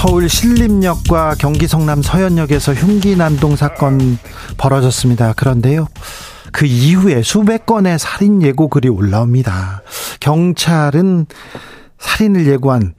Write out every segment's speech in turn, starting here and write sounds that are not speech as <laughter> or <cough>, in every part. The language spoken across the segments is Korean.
서울 신림역과 경기 성남 서현역에서 흉기 난동 사건 벌어졌습니다. 그런데요. 그 이후에 수백 건의 살인 예고글이 올라옵니다. 경찰은 살인을 예고한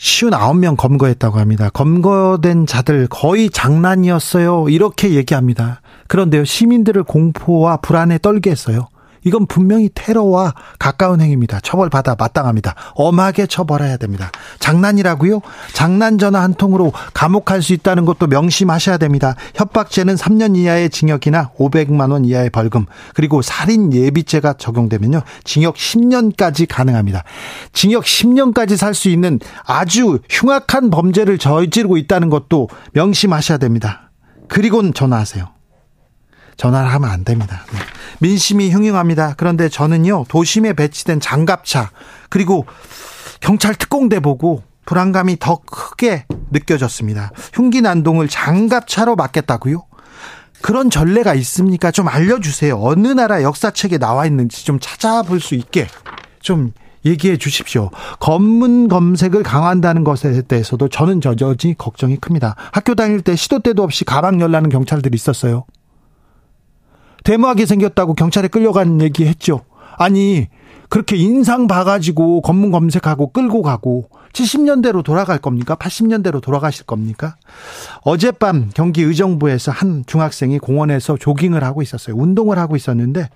59명 검거했다고 합니다. 검거된 자들 거의 장난이었어요. 이렇게 얘기합니다. 그런데요, 시민들을 공포와 불안에 떨게 했어요. 이건 분명히 테러와 가까운 행위입니다. 처벌받아 마땅합니다. 엄하게 처벌해야 됩니다. 장난이라고요? 장난 전화 한 통으로 감옥 갈 수 있다는 것도 명심하셔야 됩니다. 협박죄는 3년 이하의 징역이나 500만 원 이하의 벌금 그리고 살인 예비죄가 적용되면요. 징역 10년까지 가능합니다. 징역 10년까지 살 수 있는 아주 흉악한 범죄를 저지르고 있다는 것도 명심하셔야 됩니다. 그리고는 전화하세요. 전화를 하면 안 됩니다. 네. 민심이 흉흉합니다. 그런데 저는요, 도심에 배치된 장갑차, 그리고 경찰 특공대 보고 불안감이 더 크게 느껴졌습니다. 흉기 난동을 장갑차로 막겠다고요? 그런 전례가 있습니까? 좀 알려주세요. 어느 나라 역사책에 나와 있는지 좀 찾아볼 수 있게 좀 얘기해 주십시오. 검문 검색을 강화한다는 것에 대해서도 저는 저저지 걱정이 큽니다. 학교 다닐 때 시도 때도 없이 가방 열라는 경찰들이 있었어요. 대무하게 생겼다고 경찰에 끌려간 얘기 했죠. 아니, 그렇게 인상 봐가지고 검문 검색하고 끌고 가고 70년대로 돌아갈 겁니까? 80년대로 돌아가실 겁니까? 어젯밤 경기 의정부에서 한 중학생이 공원에서 조깅을 하고 있었어요. 운동을 하고 있었는데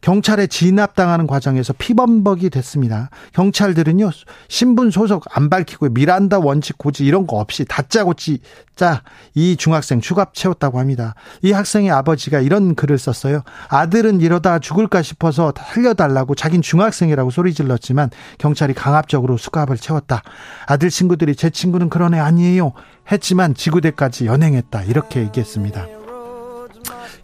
경찰에 진압당하는 과정에서 피범벅이 됐습니다. 경찰들은요 신분 소속 안 밝히고 미란다 원칙 고지 이런 거 없이 다짜고짜 이 중학생 추갑 채웠다고 합니다. 이 학생의 아버지가 이런 글을 썼어요. 아들은 이러다 죽을까 싶어서 살려달라고 자긴 중학생이라고 소리 질렀지만 경찰이 강압적으로 수갑을 채웠다. 아들 친구들이 제 친구는 그런 애 아니에요. 했지만 지구대까지 연행했다. 이렇게 얘기했습니다.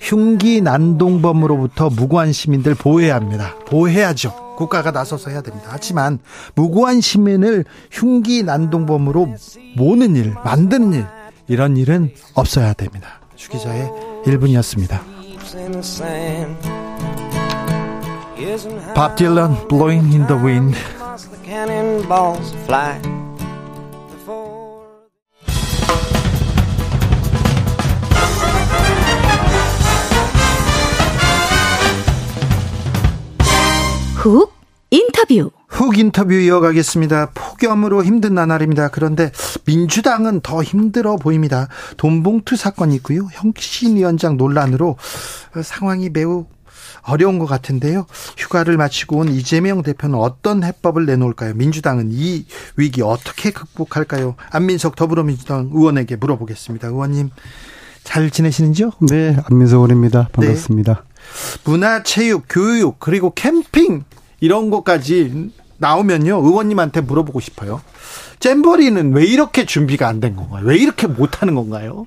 흉기 난동범으로부터 무고한 시민들 보호해야 합니다. 보호해야죠. 국가가 나서서 해야 됩니다. 하지만 무고한 시민을 흉기 난동범으로 모는 일, 만드는 일 이런 일은 없어야 됩니다. 주기자의 1분이었습니다. 밥 딜런 Blowing in the Wind 훅 인터뷰. 훅 인터뷰 이어가겠습니다. 폭염으로 힘든 나날입니다. 그런데 민주당은 더 힘들어 보입니다. 돈봉투 사건이 있고요. 혁신위원장 논란으로 상황이 매우 어려운 것 같은데요. 휴가를 마치고 온 이재명 대표는 어떤 해법을 내놓을까요? 민주당은 이 위기 어떻게 극복할까요? 안민석 더불어민주당 의원에게 물어보겠습니다. 의원님 잘 지내시는지요? 네, 안민석 의원입니다. 반갑습니다. 네. 문화, 체육, 교육, 그리고 캠핑 이런 것까지 나오면요. 의원님한테 물어보고 싶어요. 잼버리는 왜 이렇게 준비가 안 된 건가요? 왜 이렇게 못 하는 건가요?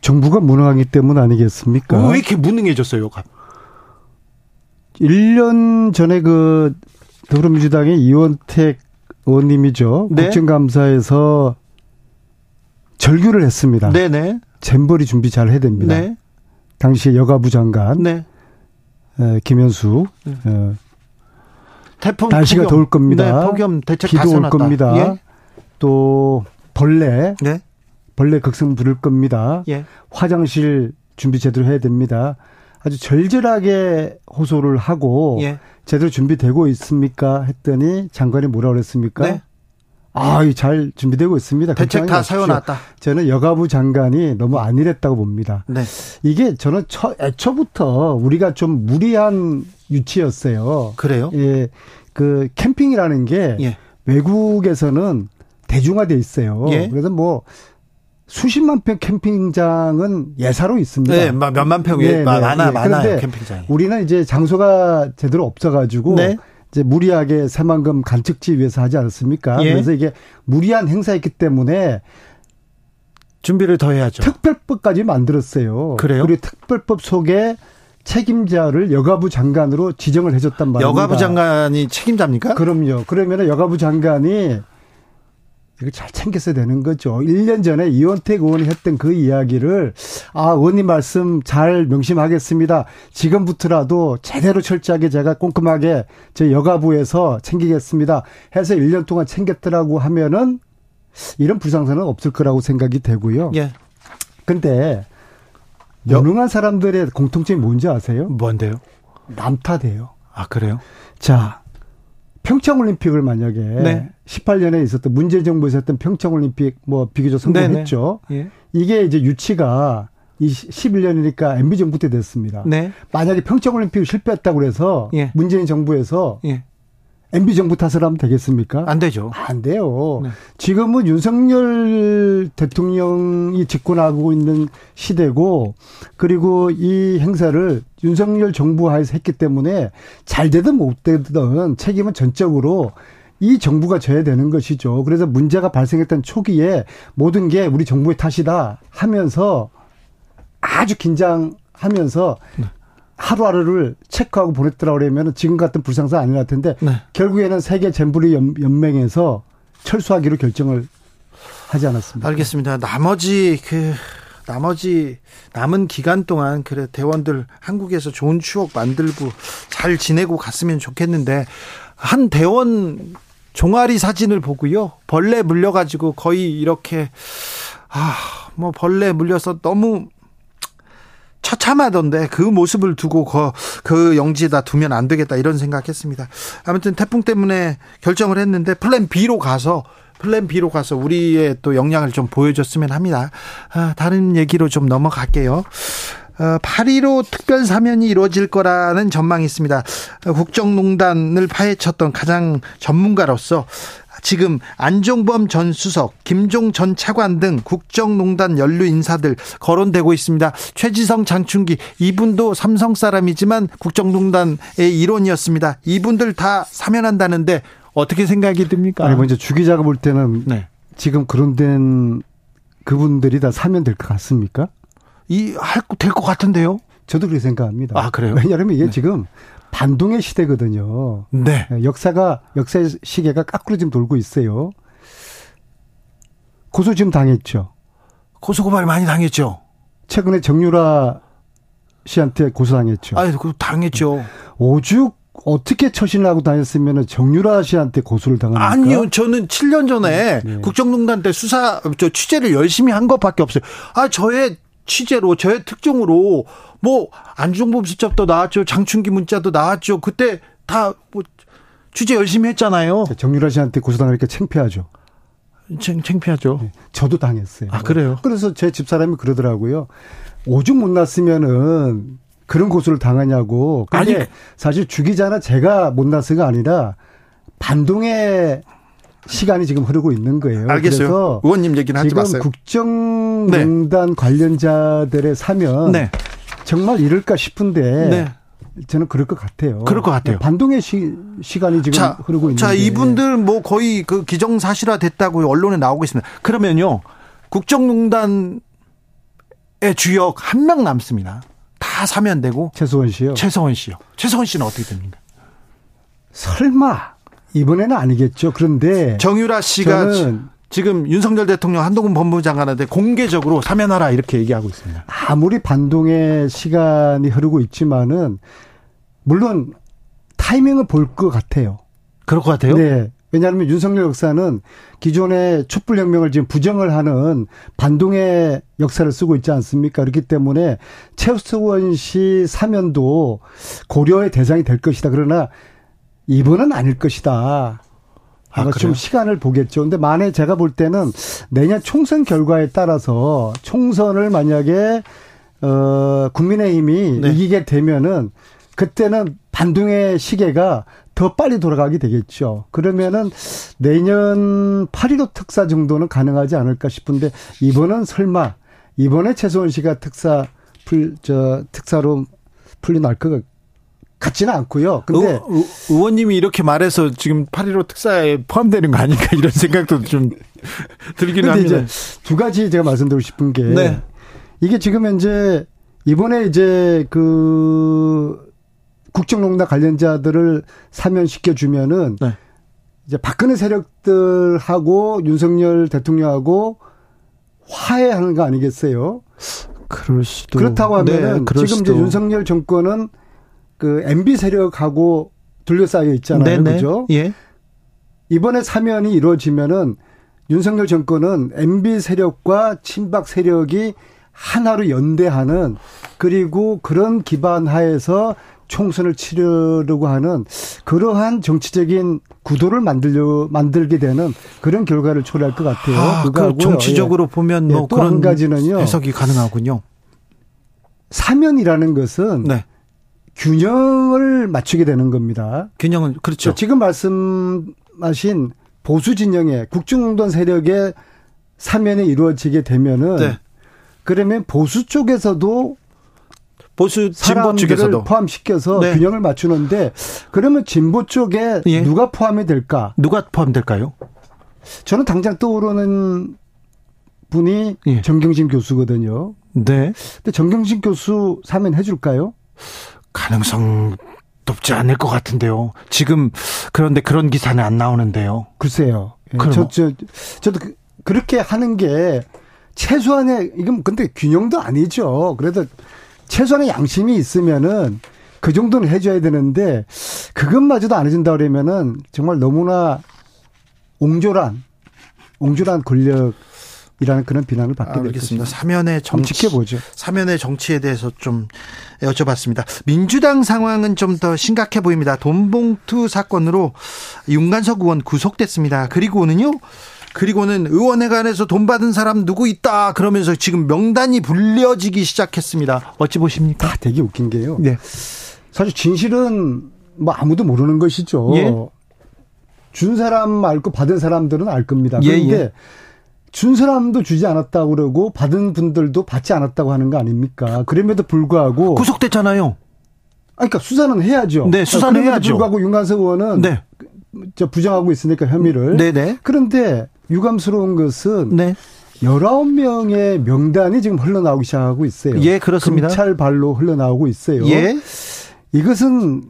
정부가 무능하기 때문 아니겠습니까? 왜 이렇게 무능해졌어요? 1년 전에 그 더불어민주당의 이원택 의원님이죠. 네? 국정감사에서 절규를 했습니다. 네네. 잼버리 준비 잘 해야 됩니다. 네. 당시에 여가부 장관. 네. 에, 김현수. 네. 에, 태풍 날씨가 폭염. 더울 겁니다. 네, 폭염 대책 비도 올 겁니다. 예? 또 벌레. 네. 벌레 극성 부를 겁니다. 예. 화장실 준비 제대로 해야 됩니다. 아주 절절하게 호소를 하고 예. 제대로 준비되고 있습니까? 했더니 장관이 뭐라 그랬습니까? 네. 아, 잘 준비되고 있습니다. 대책 다 세워놨다. 저는 여가부 장관이 너무 안 일했다고 봅니다. 네. 이게 저는 처, 애초부터 우리가 좀 무리한 유치였어요. 그래요? 예. 그 캠핑이라는 게 예. 외국에서는 대중화돼 있어요. 예. 그래서 뭐 수십만 평 캠핑장은 예사로 있습니다. 네, 몇만 평이 네, 네, 많아 네. 많아요 캠핑장. 우리는 이제 장소가 제대로 없어가지고 네. 이제 무리하게 새만금 간척지 위해서 하지 않았습니까? 예. 그래서 이게 무리한 행사였기 때문에 준비를 더 해야죠. 특별법까지 만들었어요. 그래요? 그리고 특별법 속에 책임자를 여가부 장관으로 지정을 해줬단 말입니다. 여가부 장관이 책임자입니까? 그럼요. 그러면 여가부 장관이 이거 잘 챙겼어야 되는 거죠. 1년 전에 이원택 의원이 했던 그 이야기를 아, 의원님 말씀 잘 명심하겠습니다. 지금부터라도 제대로 철저하게 제가 꼼꼼하게 제 여가부에서 챙기겠습니다. 해서 1년 동안 챙겼더라고 하면은 이런 불상사는 없을 거라고 생각이 되고요. 예. 근데 무능한 사람들의 공통점이 뭔지 아세요? 뭔데요? 남탓해요. 아, 그래요? 자, 평창올림픽을 만약에 네. 18년에 있었던 문재인 정부에서 했던 평창올림픽 뭐 비교적 성공했죠. 예. 이게 이제 유치가 11년이니까 MB 정부 때 됐습니다. 네. 만약에 평창올림픽 실패했다고 그래서 예. 문재인 정부에서 예. MB 정부 탓을 하면 되겠습니까? 안 되죠. 안 돼요. 네. 지금은 윤석열 대통령이 집권하고 있는 시대고 그리고 이 행사를 윤석열 정부 하에서 했기 때문에 잘 되든 못 되든 책임은 전적으로 이 정부가 져야 되는 것이죠. 그래서 문제가 발생했던 초기에 모든 게 우리 정부의 탓이다 하면서 아주 긴장하면서 네. 하루하루를 체크하고 보냈더라 그러면 지금 같은 불상사 아니랄 텐데 네. 결국에는 세계 잼브리 연맹에서 철수하기로 결정을 하지 않았습니다. 알겠습니다. 나머지 그 나머지 남은 기간 동안 그래 대원들 한국에서 좋은 추억 만들고 잘 지내고 갔으면 좋겠는데 한 대원 종아리 사진을 보고요 벌레 물려가지고 거의 이렇게 아 뭐 벌레 물려서 너무 처참하던데 그 모습을 두고 그, 그 영지에다 두면 안 되겠다 이런 생각했습니다. 아무튼 태풍 때문에 결정을 했는데 plan B로 가서 plan B로 가서 우리의 또 역량을 좀 보여줬으면 합니다. 아, 다른 얘기로 좀 넘어갈게요. 어, 8.15 특별 사면이 이루어질 거라는 전망이 있습니다. 국정농단을 파헤쳤던 가장 전문가로서 지금 안종범 전 수석, 김종 전 차관 등 국정농단 연루 인사들 거론되고 있습니다. 최지성, 장충기 이분도 삼성 사람이지만 국정농단의 일원이었습니다. 이분들 다 사면한다는데 어떻게 생각이 듭니까? 아니 먼저 주 기자가 볼 때는 네. 지금 그런 된 그분들이 다 사면될 것 같습니까? 이 할 될 것 같은데요? 저도 그렇게 생각합니다. 아 그래요? 왜냐하면 이게 네. 지금 반동의 시대거든요. 네. 역사가 역사의 시계가 까꾸로 지금 돌고 있어요. 고소 지금 당했죠. 고소 고발 많이 당했죠. 최근에 정유라 씨한테 고소당했죠. 아, 그 당했죠. 오죽 어떻게 처신을 하고 다녔으면 정유라 씨한테 고소를 당합니까? 아니요, 저는 7년 전에 네. 국정농단 때 수사 저 취재를 열심히 한 것밖에 없어요. 아, 저의 취재로 저의 특종으로 뭐 안중범 수첩도 나왔죠. 장충기 문자도 나왔죠. 그때 다 뭐 취재 열심히 했잖아요. 정유라 씨한테 고소당하니까 창피하죠. 챙, 창피하죠. 네, 저도 당했어요. 아, 그래요? 그래서 제 집사람이 그러더라고요. 오죽 못 났으면은 그런 고소를 당하냐고. 근데 아니, 사실 주기자나 제가 못 났어가 아니라 반동의 시간이 지금 흐르고 있는 거예요. 알겠어요. 그래서 의원님 얘기는 하지 마세요. 국정농단 네. 관련자들의 사면 네. 정말 이럴까 싶은데 네. 저는 그럴 것 같아요. 그럴 것 같아요. 반동의 시, 시간이 지금 자, 흐르고 있는데. 자, 이분들 뭐 거의 그 기정사실화 됐다고 언론에 나오고 있습니다. 그러면요. 국정농단의 주역 한 명 남습니다. 다 사면 되고. 최소원 씨요? 최소원 씨요. 최소원 씨는 어떻게 됩니까? 설마 이번에는 아니겠죠. 그런데 정유라 씨가 지금 윤석열 대통령 한동훈 법무부 장관한테 공개적으로 사면하라 이렇게 얘기하고 있습니다. 아무리 반동의 시간이 흐르고 있지만은 물론 타이밍을 볼 것 같아요. 그럴 것 같아요? 네. 왜냐하면 윤석열 역사는 기존의 촛불혁명을 지금 부정을 하는 반동의 역사를 쓰고 있지 않습니까? 그렇기 때문에 최수원 씨 사면도 고려의 대상이 될 것이다. 그러나 이번은 아닐 것이다. 아마 아, 좀 시간을 보겠죠. 근데 만에 제가 볼 때는 내년 총선 결과에 따라서 총선을 만약에 어 국민의힘이 네. 이기게 되면은 그때는 반동의 시계가 더 빨리 돌아가게 되겠죠. 그러면은 내년 8.15 특사 정도는 가능하지 않을까 싶은데 이번은 설마 이번에 최소원 씨가 특사 풀 저 특사로 풀려날 것 같지는 않고요. 근데 의, 의원님이 이렇게 말해서 지금 8.15 특사에 포함되는 거 아닌가 <laughs> 이런 생각도 좀 <laughs> 들기는 합니다. 이제 두 가지 제가 말씀드리고 싶은 게 네. 이게 지금 현재 이번에 이제 그 국정농단 관련자들을 사면시켜 주면은 네. 이제 박근혜 세력들하고 윤석열 대통령하고 화해하는 거 아니겠어요? 그럴 수도. 그렇다고 하면은 네, 지금 이제 윤석열 정권은 그 MB 세력하고 둘러싸여 있잖아요. 네네. 네. 그죠? 예. 이번에 사면이 이루어지면은 윤석열 정권은 MB 세력과 친박 세력이 하나로 연대하는 그리고 그런 기반 하에서 총선을 치르려고 하는 그러한 정치적인 구도를 만들려 만들게 되는 그런 결과를 초래할 것 같아요. 아, 그 정치적으로 예. 보면 뭐 예, 그런 가지는요. 해석이 가능하군요. 사면이라는 것은 네. 균형을 맞추게 되는 겁니다. 균형은 그렇죠. 지금 말씀하신 보수 진영의 국정농단 세력의 사면이 이루어지게 되면은 네. 그러면 보수 쪽에서도 보수 진보 쪽에서도 포함시켜서 네. 균형을 맞추는데 그러면 진보 쪽에 예. 누가 포함이 될까? 누가 포함될까요? 저는 당장 떠오르는 분이 예. 정경심 교수거든요. 네. 근데 정경심 교수 사면 해줄까요? 가능성 높지 않을 것 같은데요. 지금 그런데 그런 기사는 안 나오는데요. 글쎄요. 예. 저, 저, 저도 그, 그렇게 하는 게 최소한의 이건 근데 균형도 아니죠. 그래도 최소한의 양심이 있으면은 그 정도는 해줘야 되는데 그것마저도 안 해준다 그러면은 정말 너무나 옹졸한 옹졸한 권력 이라는 그런 비난을 받게 되겠습니다. 사면의 정치 지켜보죠. 사면의 정치에 대해서 좀 여쭤봤습니다. 민주당 상황은 좀 더 심각해 보입니다. 돈봉투 사건으로 윤관석 의원 구속됐습니다. 그리고는요. 그리고는 의원회관에서 돈 받은 사람 누구 있다 그러면서 지금 명단이 불려지기 시작했습니다. 어찌 보십니까? 아, 되게 웃긴 게요. 네. 사실 진실은 뭐 아무도 모르는 것이죠. 예? 준 사람 말고 받은 사람들은 알 겁니다. 예, 그런데 예. 준 사람도 주지 않았다고 그러고 받은 분들도 받지 않았다고 하는 거 아닙니까? 그럼에도 불구하고 구속됐잖아요. 아, 그러니까 수사는 해야죠. 네, 수사는 해야죠. 불구하고 윤관석 의원은 네. 저 부정하고 있으니까 혐의를. 네네. 네. 그런데 유감스러운 것은 네. 19명의 명단이 지금 흘러나오기 시작하고 있어요. 예, 그렇습니다. 검찰 발로 흘러나오고 있어요. 예. 이것은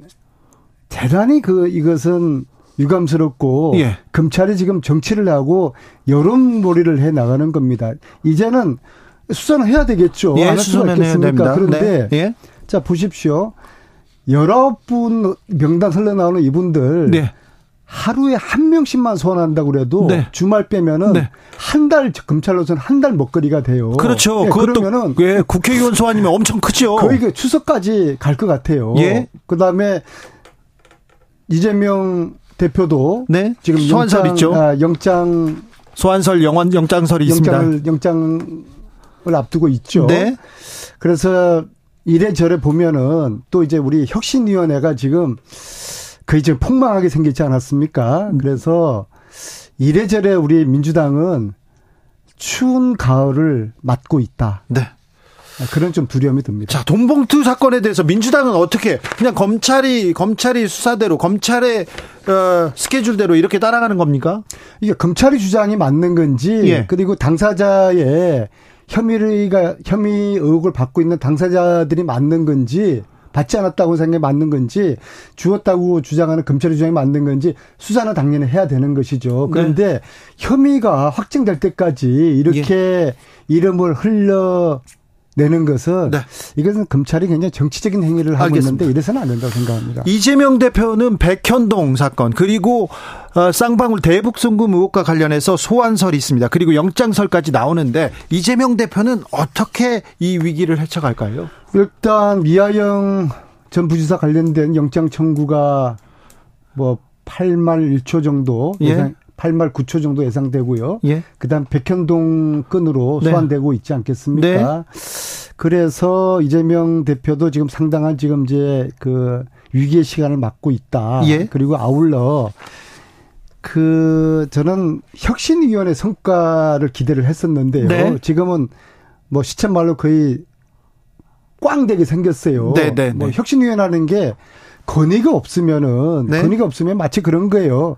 대단히 그 이것은 유감스럽고 예. 검찰이 지금 정치를 하고 여론몰이를 해 나가는 겁니다. 이제는 수사는 해야 되겠죠. 예, 수사는 해야 됩니다. 그런데 네. 예. 자 보십시오. 19분 명단 흘러나오는 이분들 네. 하루에 한 명씩만 소환한다고 그래도 네. 주말 빼면은 네. 한달 검찰로서는 한 달 먹거리가 돼요. 그렇죠. 예, 그러면은 예, 국회의원 소환이면 엄청 크죠. 거의 그 추석까지 갈 것 같아요. 예. 그다음에 이재명 대표도 네. 지금 소환설 영장, 있죠. 아, 영장 소환설 영원 영장설이 영장을, 있습니다. 영장을 앞두고 있죠. 네. 그래서 이래저래 보면은 또 이제 우리 혁신위원회가 지금 그 이제 폭망하게 생기지 않았습니까? 음. 그래서 이래저래 우리 민주당은 추운 가을을 맞고 있다. 네. 그런 좀 두려움이 듭니다. 자, 돈봉투 사건에 대해서 민주당은 어떻게 그냥 검찰이 검찰이 수사대로 검찰의 어, 스케줄대로 이렇게 따라가는 겁니까? 이게 검찰의 주장이 맞는 건지 예. 그리고 당사자의 혐의가 혐의 의혹을 받고 있는 당사자들이 맞는 건지 받지 않았다고 생각이 맞는 건지 주었다고 주장하는 검찰의 주장이 맞는 건지 수사는 당연히 해야 되는 것이죠. 그런데 네. 혐의가 확정될 때까지 이렇게 예. 이름을 흘려 내는 것은 네. 이것은 검찰이 굉장히 정치적인 행위를 하고 알겠습니다. 있는데 이래서는 안 된다고 생각합니다. 이재명 대표는 백현동 사건 그리고 어, 쌍방울 대북 송금 의혹과 관련해서 소환설이 있습니다. 그리고 영장설까지 나오는데 이재명 대표는 어떻게 이 위기를 헤쳐갈까요? 일단 미아영 전 부지사 관련된 영장 청구가 뭐 8말 1초 정도 예. 8말 9초 정도 예상되고요. 예. 그다음 백현동 건으로 네. 소환되고 있지 않겠습니까? 네. 그래서 이재명 대표도 지금 상당한 지금 이제 그 위기의 시간을 맞고 있다. 예. 그리고 아울러 그 저는 혁신위원회 성과를 기대를 했었는데요. 네. 지금은 뭐 시체 말로 거의 꽝되게 생겼어요. 네, 네, 뭐 네. 혁신위원회라는 게 건의가 없으면은 네. 건의가 없으면 마치 그런 거예요.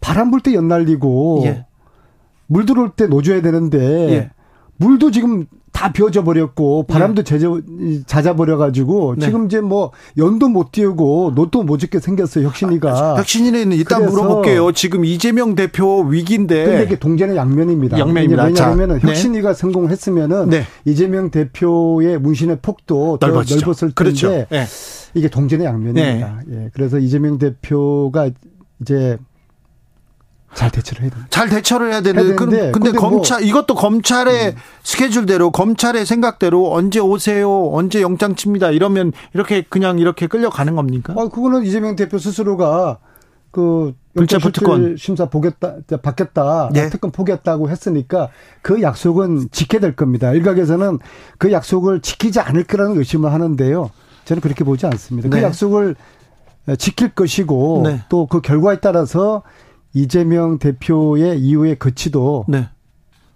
바람 불 때 연날리고 예. 물 들어올 때 놓줘야 되는데 예. 물도 지금 다 비워져 버렸고 바람도 네. 잦아 버려 가지고 네. 지금 이제 뭐 연도 못 띄우고 노도 못 짓게 생겼어요 혁신이가. 아, 혁신이는 일단 물어볼게요. 지금 이재명 대표 위기인데. 근데 이게 동전의 양면입니다. 양면입니다. 왜냐하면 네. 혁신이가 성공했으면은 네. 이재명 대표의 문신의 폭도. 더 넓었을. 텐데 그렇죠. 이게 동전의 양면입니다. 네. 예. 그래서 이재명 대표가 이제 잘 대처를 해야. 잘 대처를 해야 되는데, 근데, 근데 뭐 검찰, 뭐 이것도 검찰의 음. 스케줄대로, 검찰의 생각대로 언제 오세요, 언제 영장 칩니다, 이러면 이렇게 그냥 이렇게 끌려가는 겁니까? 아, 그거는 이재명 대표 스스로가 그 불체포 특권 심사 보겠다 받겠다 네. 특권 포기했다고 했으니까 그 약속은 지켜야 될 겁니다. 일각에서는 그 약속을 지키지 않을 거라는 의심을 하는데요. 저는 그렇게 보지 않습니다. 그 네. 그 약속을 지킬 것이고 네. 또그 결과에 따라서 이재명 대표의 이후의 거치도 네.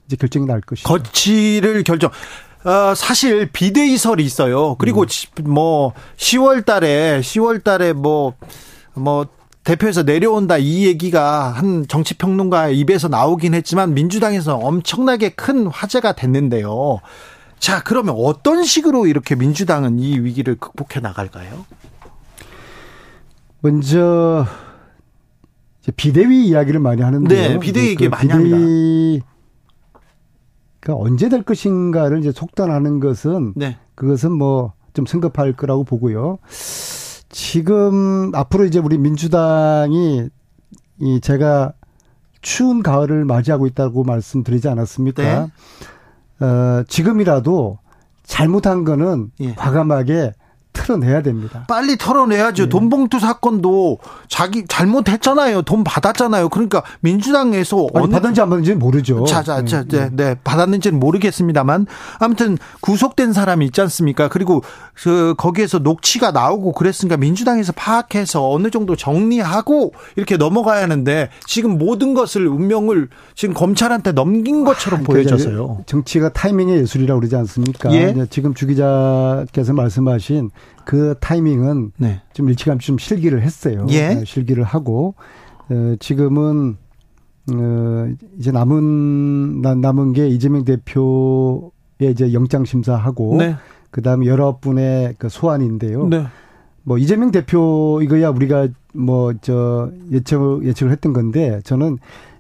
이제 결정이 날 것이죠. 거치를 결정. 어, 사실 비대위설이 있어요. 그리고 음. 뭐 10월 달에 10월 달에 뭐뭐 뭐 대표에서 내려온다 이 얘기가 한 정치 평론가 입에서 나오긴 했지만 민주당에서 엄청나게 큰 화제가 됐는데요. 자, 그러면 어떤 식으로 이렇게 민주당은 이 위기를 극복해 나갈까요? 먼저 비대위 이야기를 많이 하는데 네, 비대위 얘기 그 많이 합니다. 그 언제 될 것인가를 이제 속단하는 것은 네. 그것은 뭐 좀 성급할 거라고 보고요. 지금 앞으로 이제 우리 민주당이 이 제가 추운 가을을 맞이하고 있다고 말씀드리지 않았습니까? 네. 어, 지금이라도 잘못한 거는 예. 과감하게 털어내야 됩니다. 빨리 털어내야죠. 네. 돈봉투 사건도 자기 잘못했잖아요. 돈 받았잖아요. 그러니까 민주당에서 아니, 어느 받은지 안 받은지 모르죠. 자, 자, 자, 네, 네, 네. 받았는지는 모르겠습니다만 아무튼 구속된 사람이 있지 않습니까? 그리고 그 거기에서 녹취가 나오고 그랬으니까 민주당에서 파악해서 어느 정도 정리하고 이렇게 넘어가야 하는데 지금 모든 것을 운명을 지금 검찰한테 넘긴 것처럼 아, 보여져서요. 정치가 타이밍의 예술이라고 그러지 않습니까? 예? 지금 주 기자께서 말씀하신 그 타이밍은 네. 좀 일찌감치 좀 실기를 했어요. 예? 네, 실기를 하고 어, 지금은 어, 이제 남은 남은 게 이재명 대표의 이제 영장 심사하고 네. 그다음에 여러 분의 그 소환인데요. 네. 뭐 이재명 대표 이거야 우리가 뭐 저 예측 예측을 했던 건데 저는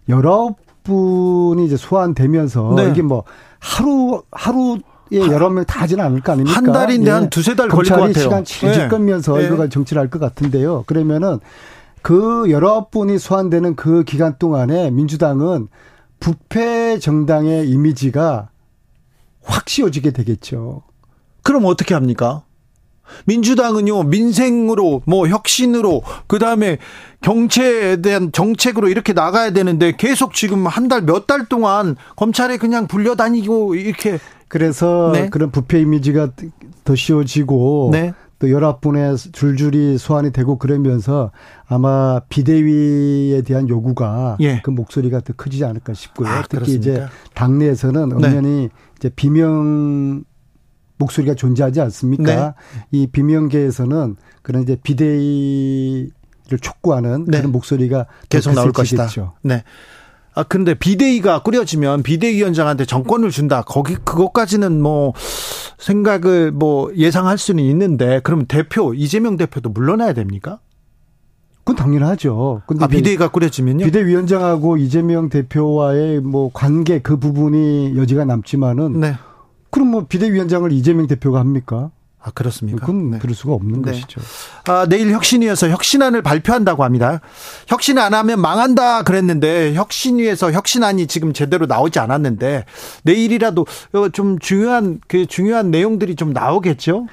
여러 분이 이제 소환되면서 네. 이게 뭐 하루 하루 예, 여러 명 다 하지는 않을 거 아닙니까? 한 달인데 예. 한 두세 달 걸릴 것 같아요. 시간 질질 끌면서 네. 이거가 정치를 할 것 같은데요. 그러면은 그 여러 분이 소환되는 그 기간 동안에 민주당은 부패 정당의 이미지가 확 씌워지게 되겠죠. 그럼 어떻게 합니까? 민주당은요, 민생으로, 뭐, 혁신으로, 그 다음에 경제에 대한 정책으로 이렇게 나가야 되는데 계속 지금 한 달, 몇달 동안 검찰에 그냥 불려다니고 이렇게 그래서 네. 그런 부패 이미지가 더 씌워지고 네. 또 열압 분에 줄줄이 소환이 되고 그러면서 아마 비대위에 대한 요구가 예. 그 목소리가 더 커지지 않을까 싶고요. 아, 특히 그렇습니까? 이제 당내에서는 엄연히 네. 이제 비명 목소리가 존재하지 않습니까? 네. 이 비명계에서는 그런 이제 비대위를 촉구하는 네. 그런 목소리가 계속 나올 것이다. 네. 아 근데 비대위가 꾸려지면 비대위원장한테 정권을 준다. 거기 그것까지는 뭐 생각을 뭐 예상할 수는 있는데 그러면 대표 이재명 대표도 물러나야 됩니까? 그건 당연하죠. 근데 아, 비대위가 꾸려지면요? 비대위원장하고 이재명 대표와의 뭐 관계 그 부분이 여지가 남지만은 네. 그럼 뭐 비대위원장을 이재명 대표가 합니까? 아, 그렇습니까? 그건 네. 그럴 수가 없는 네. 것이죠. 아, 내일 혁신위에서 혁신안을 발표한다고 합니다. 혁신 안 하면 망한다 그랬는데 혁신위에서 혁신안이 지금 제대로 나오지 않았는데 내일이라도 좀 중요한 그 중요한 내용들이 좀 나오겠죠?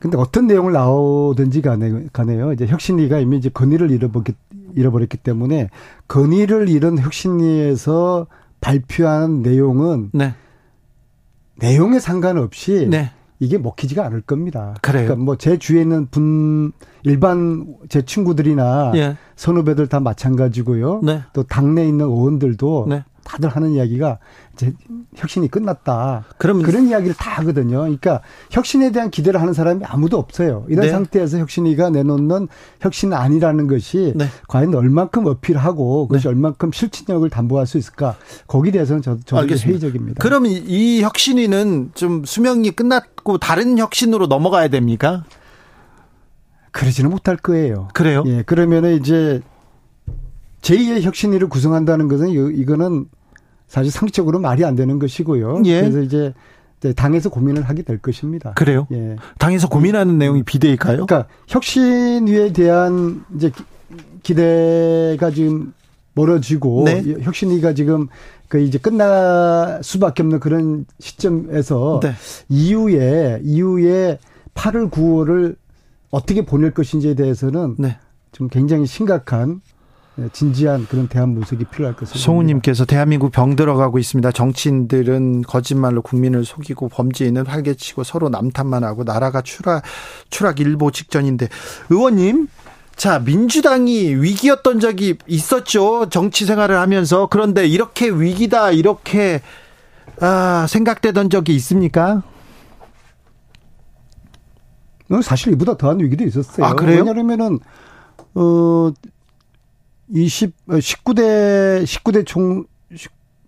근데 어떤 내용을 나오든지 간에, 간에요. 이제 혁신위가 이미 이제 건의를 잃어버렸기, 잃어버렸기 때문에 건의를 잃은 혁신위에서 발표한 내용은 네. 내용에 상관없이 네. 이게 먹히지가 않을 겁니다. 그래요. 그러니까 뭐 제 주위에 있는 분 일반 제 친구들이나 예. 선후배들 다 마찬가지고요. 네. 또 당내에 있는 의원들도 네. 다들 하는 이야기가 이제 혁신이 끝났다. 그럼 그런 이야기를 다 하거든요. 그러니까 혁신에 대한 기대를 하는 사람이 아무도 없어요. 이런 네. 상태에서 혁신이가 내놓는 혁신 아니라는 것이 네. 과연 얼만큼 어필하고 그것이 네. 얼만큼 실천력을 담보할 수 있을까? 거기에 대해서는 저, 저도 회의적입니다. 그럼 이, 이 혁신이는 좀 수명이 끝났고 다른 혁신으로 넘어가야 됩니까? 그러지는 못할 거예요. 그래요? 예, 그러면은 이제 제2의 혁신위를 구성한다는 것은 이거는 사실 상식적으로 말이 안 되는 것이고요. 예. 그래서 이제 당에서 고민을 하게 될 것입니다. 그래요? 예. 당에서 고민하는 내용이 비대일까요? 그러니까 혁신위에 대한 이제 기대가 지금 멀어지고 네. 혁신위가 지금 그 이제 끝날 수밖에 없는 그런 시점에서 네. 이후에 이후에 8월 9월을 어떻게 보낼 것인지에 대해서는 네. 좀 굉장히 심각한 예, 진지한 그런 대한 모습이 필요할 것입니다. 송우님께서 대한민국 병 들어가고 있습니다. 정치인들은 거짓말로 국민을 속이고 범죄인은 활개치고 서로 남탓만 하고 나라가 추락 추락 일보 직전인데 의원님 자, 민주당이 위기였던 적이 있었죠. 정치 생활을 하면서. 그런데 이렇게 위기다, 이렇게, 아, 생각되던 적이 있습니까? 어, 사실 이보다 더한 위기도 있었어요. 아, 그래요? 왜냐하면은, 어, 20, 19대, 19대 총,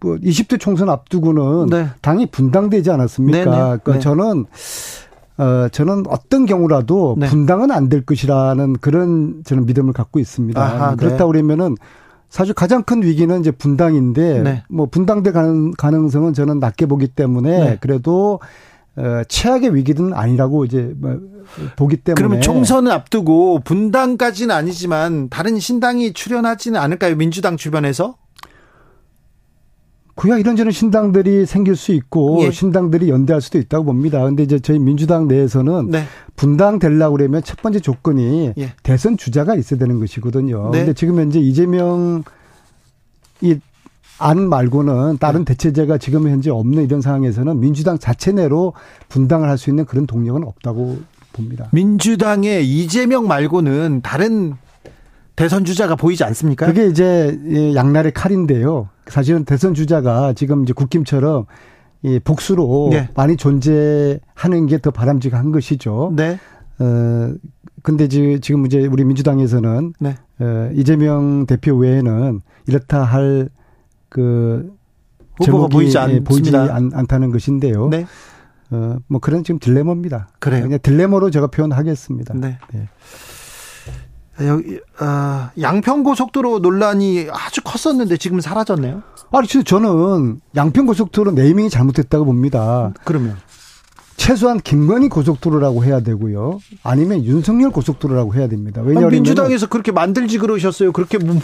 20대 총선 앞두고는 네. 당이 분당되지 않았습니까? 네네. 그러니까 네. 저는 어, 저는 어떤 경우라도 네. 분당은 안 될 것이라는 그런 저는 믿음을 갖고 있습니다. 아하, 그렇다 네. 그러면은 사실 가장 큰 위기는 이제 분당인데 네. 뭐 분당될 가능, 가능성은 저는 낮게 보기 때문에 네. 그래도 어, 최악의 위기는 아니라고 이제 뭐 보기 때문에 그러면 총선을 앞두고 분당까지는 아니지만 다른 신당이 출연하지는 않을까요? 민주당 주변에서? 그야 이런저런 신당들이 생길 수 있고 예. 신당들이 연대할 수도 있다고 봅니다. 근데 이제 저희 민주당 내에서는 네. 분당 되려고 그러면 첫 번째 조건이 예. 대선 주자가 있어야 되는 것이거든요. 네. 근데 지금 현재 이재명 이 안 말고는 다른 네. 대체제가 지금 현재 없는 이런 상황에서는 민주당 자체 내로 분당을 할 수 있는 그런 동력은 없다고 봅니다. 민주당의 이재명 말고는 다른 대선 주자가 보이지 않습니까? 그게 이제 예, 양날의 칼인데요. 사실은 대선 주자가 지금 이제 국김처럼 이 복수로 네. 많이 존재하는 게 더 바람직한 것이죠. 네. 어 근데 지금 이제 우리 민주당에서는 네. 어, 이재명 대표 외에는 이렇다 할 그 후보가 보이지 않습니다. 보이지 않, 않다는 것인데요. 네. 어, 뭐 그런 지금 딜레마입니다. 그래요. 그냥 딜레마로 제가 표현하겠습니다. 네. 네. 여기 어, 양평고속도로 논란이 아주 컸었는데 지금 사라졌네요. 아니, 저는 양평고속도로 네이밍이 잘못됐다고 봅니다. 그러면 최소한 김건희 고속도로라고 해야 되고요. 아니면 윤석열 고속도로라고 해야 됩니다. 왜냐하면 민주당에서 그렇게 만들지 그러셨어요. 그렇게 뭐,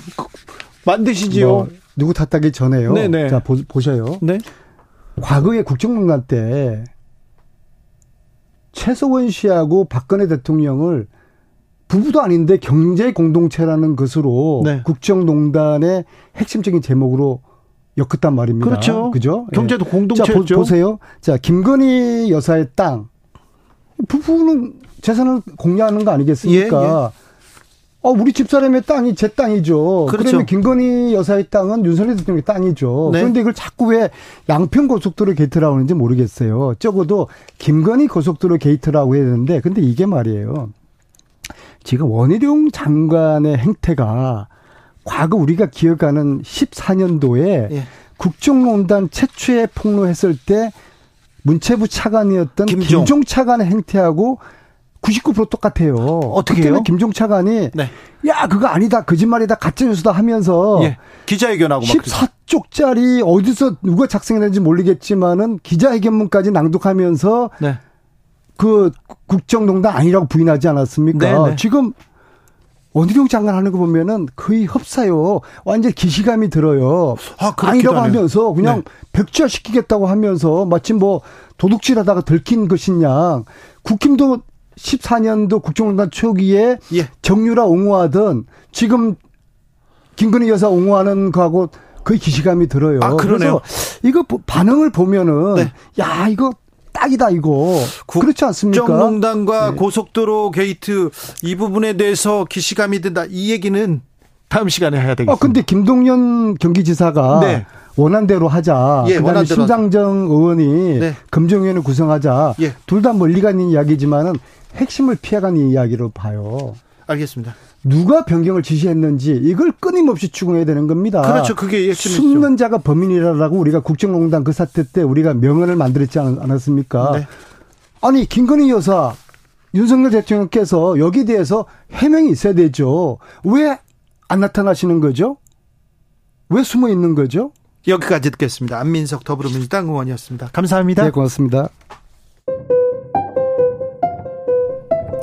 만드시지요. 뭐 누구 탓하기 전에요. 네네. 자 보, 보셔요. 네. 과거에 국정농단 때 최소원 씨하고 박근혜 대통령을 부부도 아닌데 경제 공동체라는 것으로 네. 국정농단의 핵심적인 제목으로 엮었단 말입니다. 그렇죠. 그죠? 경제도 예. 공동체죠. 자, 보, 세요 자, 김건희 여사의 땅. 부부는 재산을 공유하는 거 아니겠습니까? 예, 예. 어, 우리 집사람의 땅이 제 땅이죠. 그렇죠. 그러면 김건희 여사의 땅은 윤석열 대통령의 땅이죠. 네. 그런데 이걸 자꾸 왜 양평 고속도로 게이트라고 하는지 모르겠어요. 적어도 김건희 고속도로 게이트라고 해야 되는데, 근데 이게 말이에요. 지금 원희룡 장관의 행태가 과거 우리가 기억하는 14년도에 예. 국정농단 최초에 폭로했을 때 문체부 차관이었던 김종, 김종 차관의 행태하고 99% 똑같아요. 어떻게 해요? 김종 차관이 네. 야 그거 아니다 거짓말이다 가짜 뉴스다 하면서 예. 기자회견하고 14쪽짜리 어디서 누가 작성했는지 모르겠지만은 기자회견문까지 낭독하면서 네. 그 국정농단 아니라고 부인하지 않았습니까? 네네. 네. 지금 원희룡 장관 하는 거 보면은 거의 흡사요. 완전 기시감이 들어요. 아, 아니라고 하네요. 하면서 그냥 네. 백지화 시키겠다고 하면서 마침 뭐 도둑질하다가 들킨 것이냐. 국힘도 14년도 국정농단 초기에 예. 정유라 옹호하던 지금 김건희 여사 옹호하는 거하고 거의 기시감이 들어요. 아, 그러네요. 이거 반응을 보면은 네. 야 이거 딱이다 이거 그렇지 않습니까? 국정농단과 네. 고속도로 게이트 이 부분에 대해서 기시감이 든다 이 얘기는 다음 시간에 해야 되겠습니다. 어, 근데 김동연 경기지사가 네. 원안대로 하자. 예, 그다음에 심상정 의원이 네. 검증위원회 구성하자. 예. 둘다 멀리 가는 이야기지만은 핵심을 피해가는 이야기로 봐요. 알겠습니다. 누가 변경을 지시했는지 이걸 끊임없이 추궁해야 되는 겁니다. 그렇죠. 그게 핵심이죠. 숨는 자가 범인이라고 우리가 국정농단 그 사태 때 우리가 명언을 만들었지 않았습니까? 네. 아니 김건희 여사 윤석열 대통령께서 여기 대해서 해명이 있어야 되죠. 왜 안 나타나시는 거죠? 왜 숨어 있는 거죠? 여기까지 듣겠습니다. 안민석 더불어민주당 의원이었습니다. 감사합니다. 네, 고맙습니다.